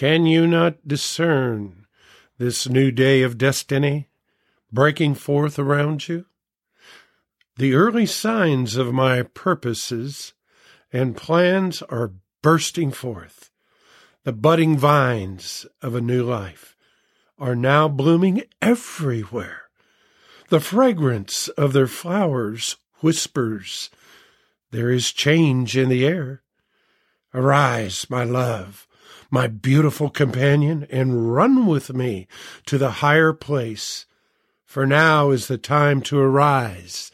Can you not discern this new day of destiny breaking forth around you? The early signs of my purposes and plans are bursting forth. The budding vines of a new life are now blooming everywhere. The fragrance of their flowers whispers, There is change in the air. Arise, my love, my beautiful companion, and run with me to the higher place. For now is the time to arise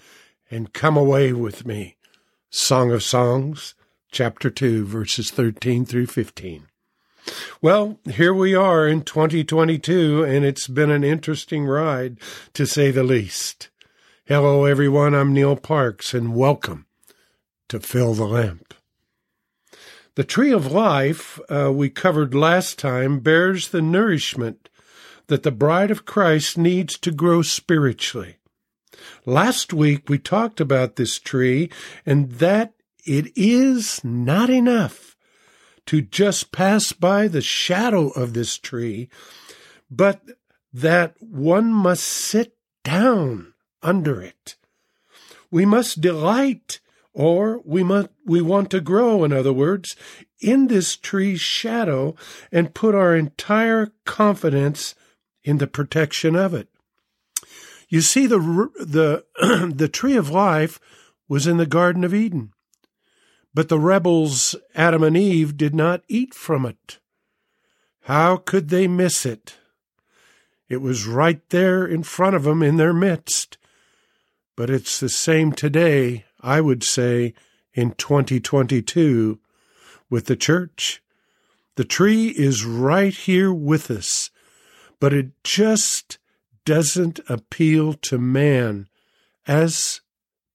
and come away with me. Song of Songs, chapter 2, verses 13 through 15. Well, here we are in 2022, and it's been an interesting ride, to say the least. Hello, everyone. I'm Neil Parks, and welcome to Fill the Lamp. The tree of life uh, we covered last time bears the nourishment that the bride of Christ needs to grow spiritually. Last week we talked about this tree and that it is not enough to just pass by the shadow of this tree, but that one must sit down under it. We must delight or we must, we want to grow, in other words, in this tree's shadow and put our entire confidence in the protection of it. You see, the, the, the tree of life was in the Garden of Eden, but the rebels, Adam and Eve, did not eat from it. How could they miss it? It was right there in front of them in their midst. But it's the same today I would say, in 2022 with the church. The tree is right here with us, but it just doesn't appeal to man as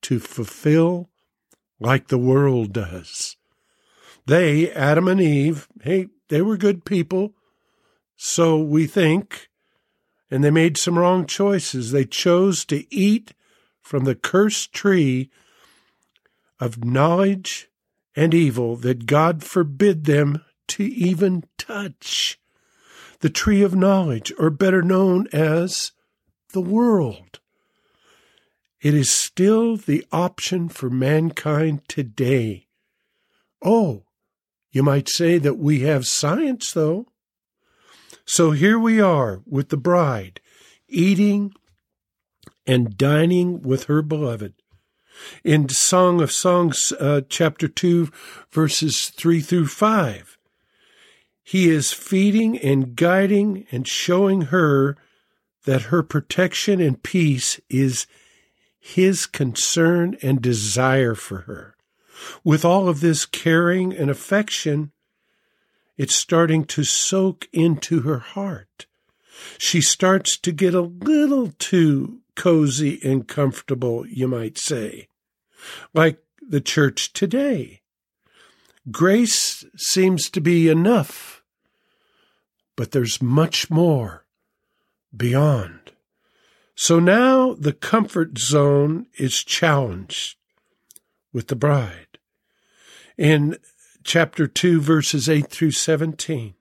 to fulfill like the world does. They, Adam and Eve, hey, they were good people, so we think, and they made some wrong choices. They chose to eat from the cursed tree of knowledge and evil that God forbid them to even touch. The tree of knowledge, or better known as the world. It is still the option for mankind today. Oh, you might say that we have science, though. So here we are with the bride, eating and dining with her beloved in Song of Songs, uh, chapter 2, verses 3 through 5. He is feeding and guiding and showing her that her protection and peace is his concern and desire for her. With all of this caring and affection, it's starting to soak into her heart. She starts to get a little too cozy and comfortable, you might say like the church today. Grace seems to be enough, but there's much more beyond. So now the comfort zone is challenged with the bride. In chapter 2, verses 8 through 17,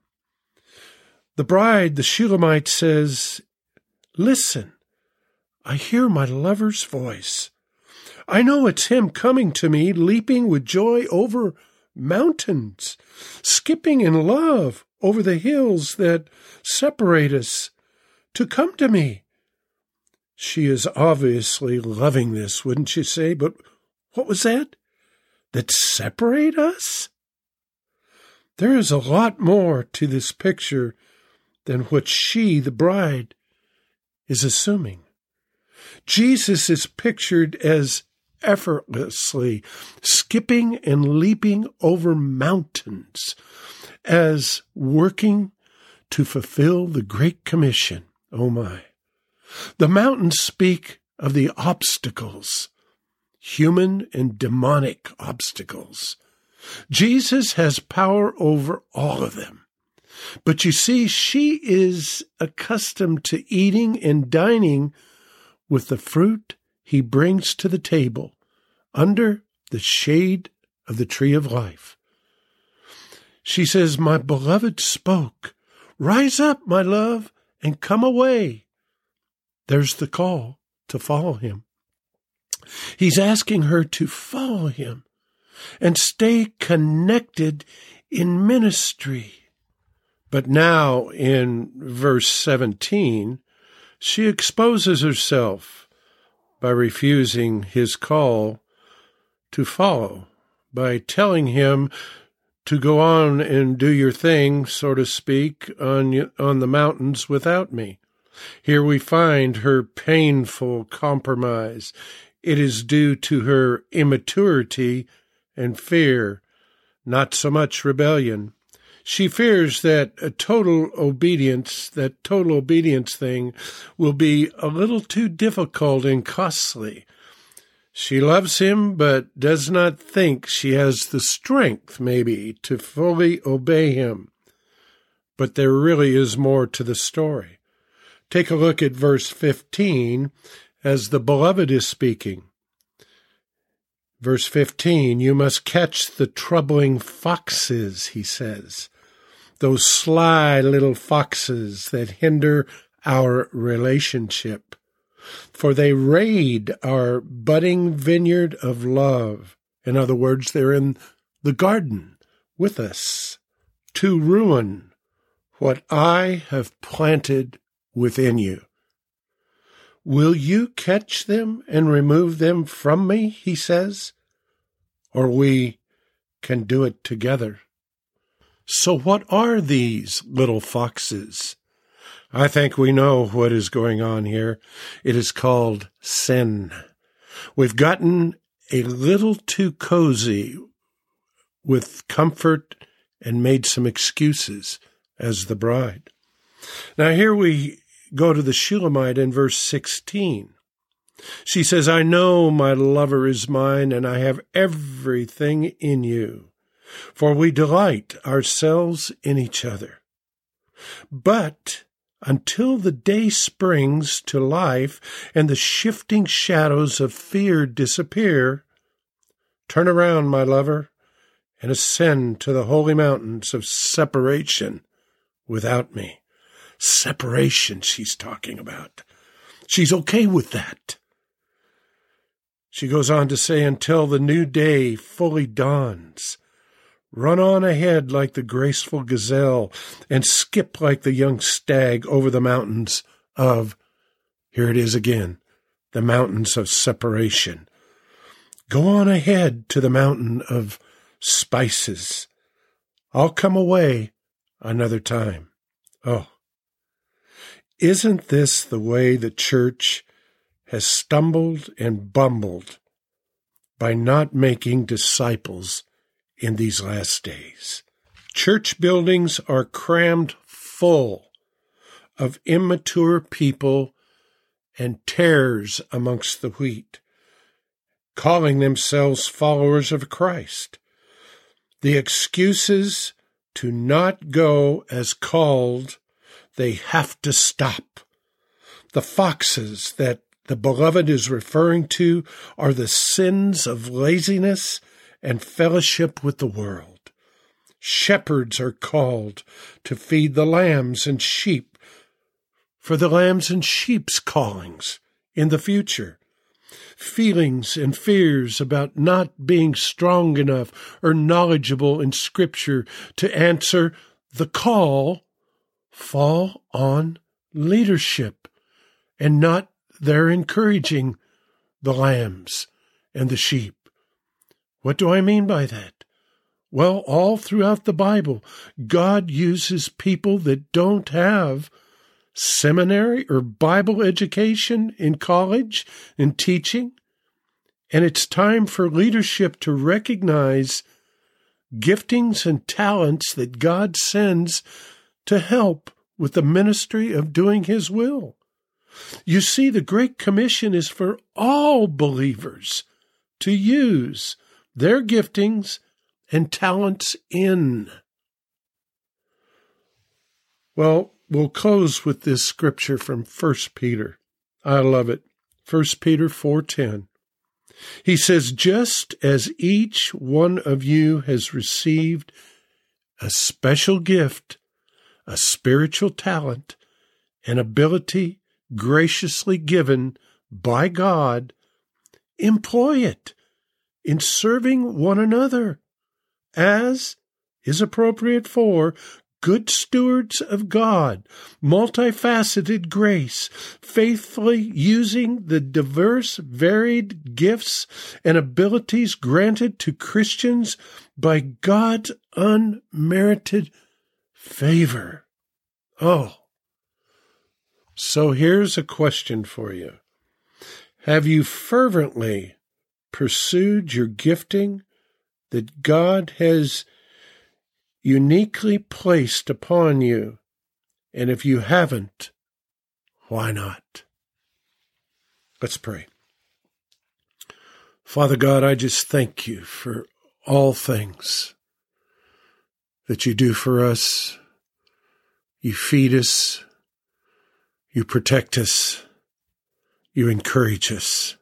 the bride, the Shulamite, says, Listen, I hear my lover's voice. I know it's him coming to me, leaping with joy over mountains, skipping in love over the hills that separate us, to come to me. She is obviously loving this, wouldn't you say? But what was that? That separate us? There is a lot more to this picture than what she, the bride, is assuming. Jesus is pictured as effortlessly, skipping and leaping over mountains as working to fulfill the Great Commission. Oh my. The mountains speak of the obstacles, human and demonic obstacles. Jesus has power over all of them. But you see, she is accustomed to eating and dining with the fruit he brings to the table under the shade of the tree of life. She says, My beloved spoke Rise up, my love, and come away. There's the call to follow him. He's asking her to follow him and stay connected in ministry. But now in verse 17, she exposes herself by refusing his call to follow, by telling him to go on and do your thing, so to speak, on, on the mountains without me. Here we find her painful compromise. It is due to her immaturity and fear, not so much rebellion. She fears that a total obedience, that total obedience thing, will be a little too difficult and costly. She loves him, but does not think she has the strength, maybe, to fully obey him. But there really is more to the story. Take a look at verse 15 as the beloved is speaking. Verse 15, you must catch the troubling foxes, he says, those sly little foxes that hinder our relationship. For they raid our budding vineyard of love. In other words, they're in the garden with us to ruin what I have planted within you. Will you catch them and remove them from me? He says, or we can do it together. So, what are these little foxes? I think we know what is going on here. It is called sin. We've gotten a little too cozy with comfort and made some excuses as the bride. Now, here we go to the Shulamite in verse 16. She says, I know my lover is mine, and I have everything in you, for we delight ourselves in each other. But until the day springs to life and the shifting shadows of fear disappear, turn around, my lover, and ascend to the holy mountains of separation without me separation she's talking about. She's okay with that. She goes on to say, until the new day fully dawns. Run on ahead like the graceful gazelle and skip like the young stag over the mountains of, here it is again, the mountains of separation. Go on ahead to the mountain of spices. I'll come away another time. Oh, isn't this the way the church has stumbled and bumbled by not making disciples in these last days? Church buildings are crammed full of immature people and tares amongst the wheat, calling themselves followers of Christ. The excuses to not go as called they have to stop. The foxes that the beloved is referring to are the sins of laziness and fellowship with the world. Shepherds are called to feed the lambs and sheep for the lambs and sheep's callings in the future. Feelings and fears about not being strong enough or knowledgeable in Scripture to answer the call fall on leadership and not their encouraging the lambs and the sheep. What do I mean by that? Well, all throughout the Bible, God uses people that don't have seminary or Bible education in college and teaching. And it's time for leadership to recognize giftings and talents that God sends to help with the ministry of doing His will. You see, the Great Commission is for all believers to use their giftings and talents in. Well, we'll close with this scripture from 1 Peter. I love it. 1 Peter 4:10. He says, "Just as each one of you has received a special gift a spiritual talent, an ability graciously given by God, employ it in serving one another as is appropriate for good stewards of God, multifaceted grace, faithfully using the diverse, varied gifts and abilities granted to Christians by God's unmerited favor. Oh. So here's a question for you. Have you fervently pursued your gifting that God has uniquely placed upon you. And if you haven't, why not? Let's pray. Father God, I just thank you for all things that you do for us. You feed us. You protect us. You encourage us.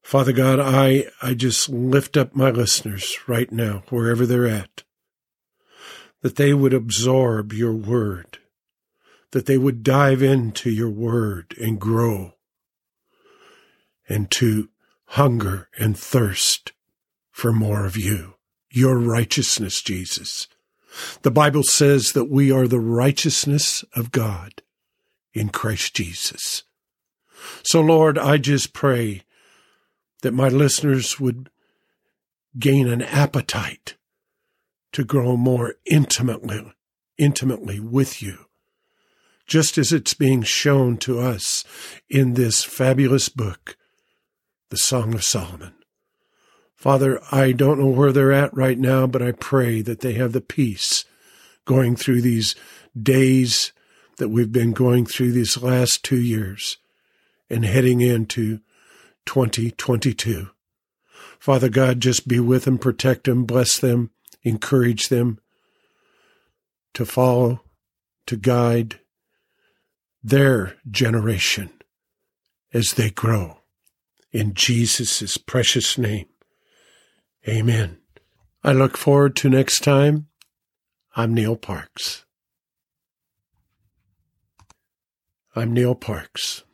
Father God, I, I just lift up my listeners right now, wherever they're at, that they would absorb your word, that they would dive into your word and grow, and to hunger and thirst for more of you, your righteousness, Jesus. The Bible says that we are the righteousness of God in Christ Jesus. So, Lord, I just pray that my listeners would gain an appetite to grow more intimately, intimately with you, just as it's being shown to us in this fabulous book, the Song of Solomon. Father, I don't know where they're at right now, but I pray that they have the peace going through these days that we've been going through these last two years and heading into 2022. Father God, just be with them, protect them, bless them, encourage them to follow, to guide their generation as they grow. In Jesus' precious name, amen. I look forward to next time. I'm Neil Parks. I'm Neil Parks.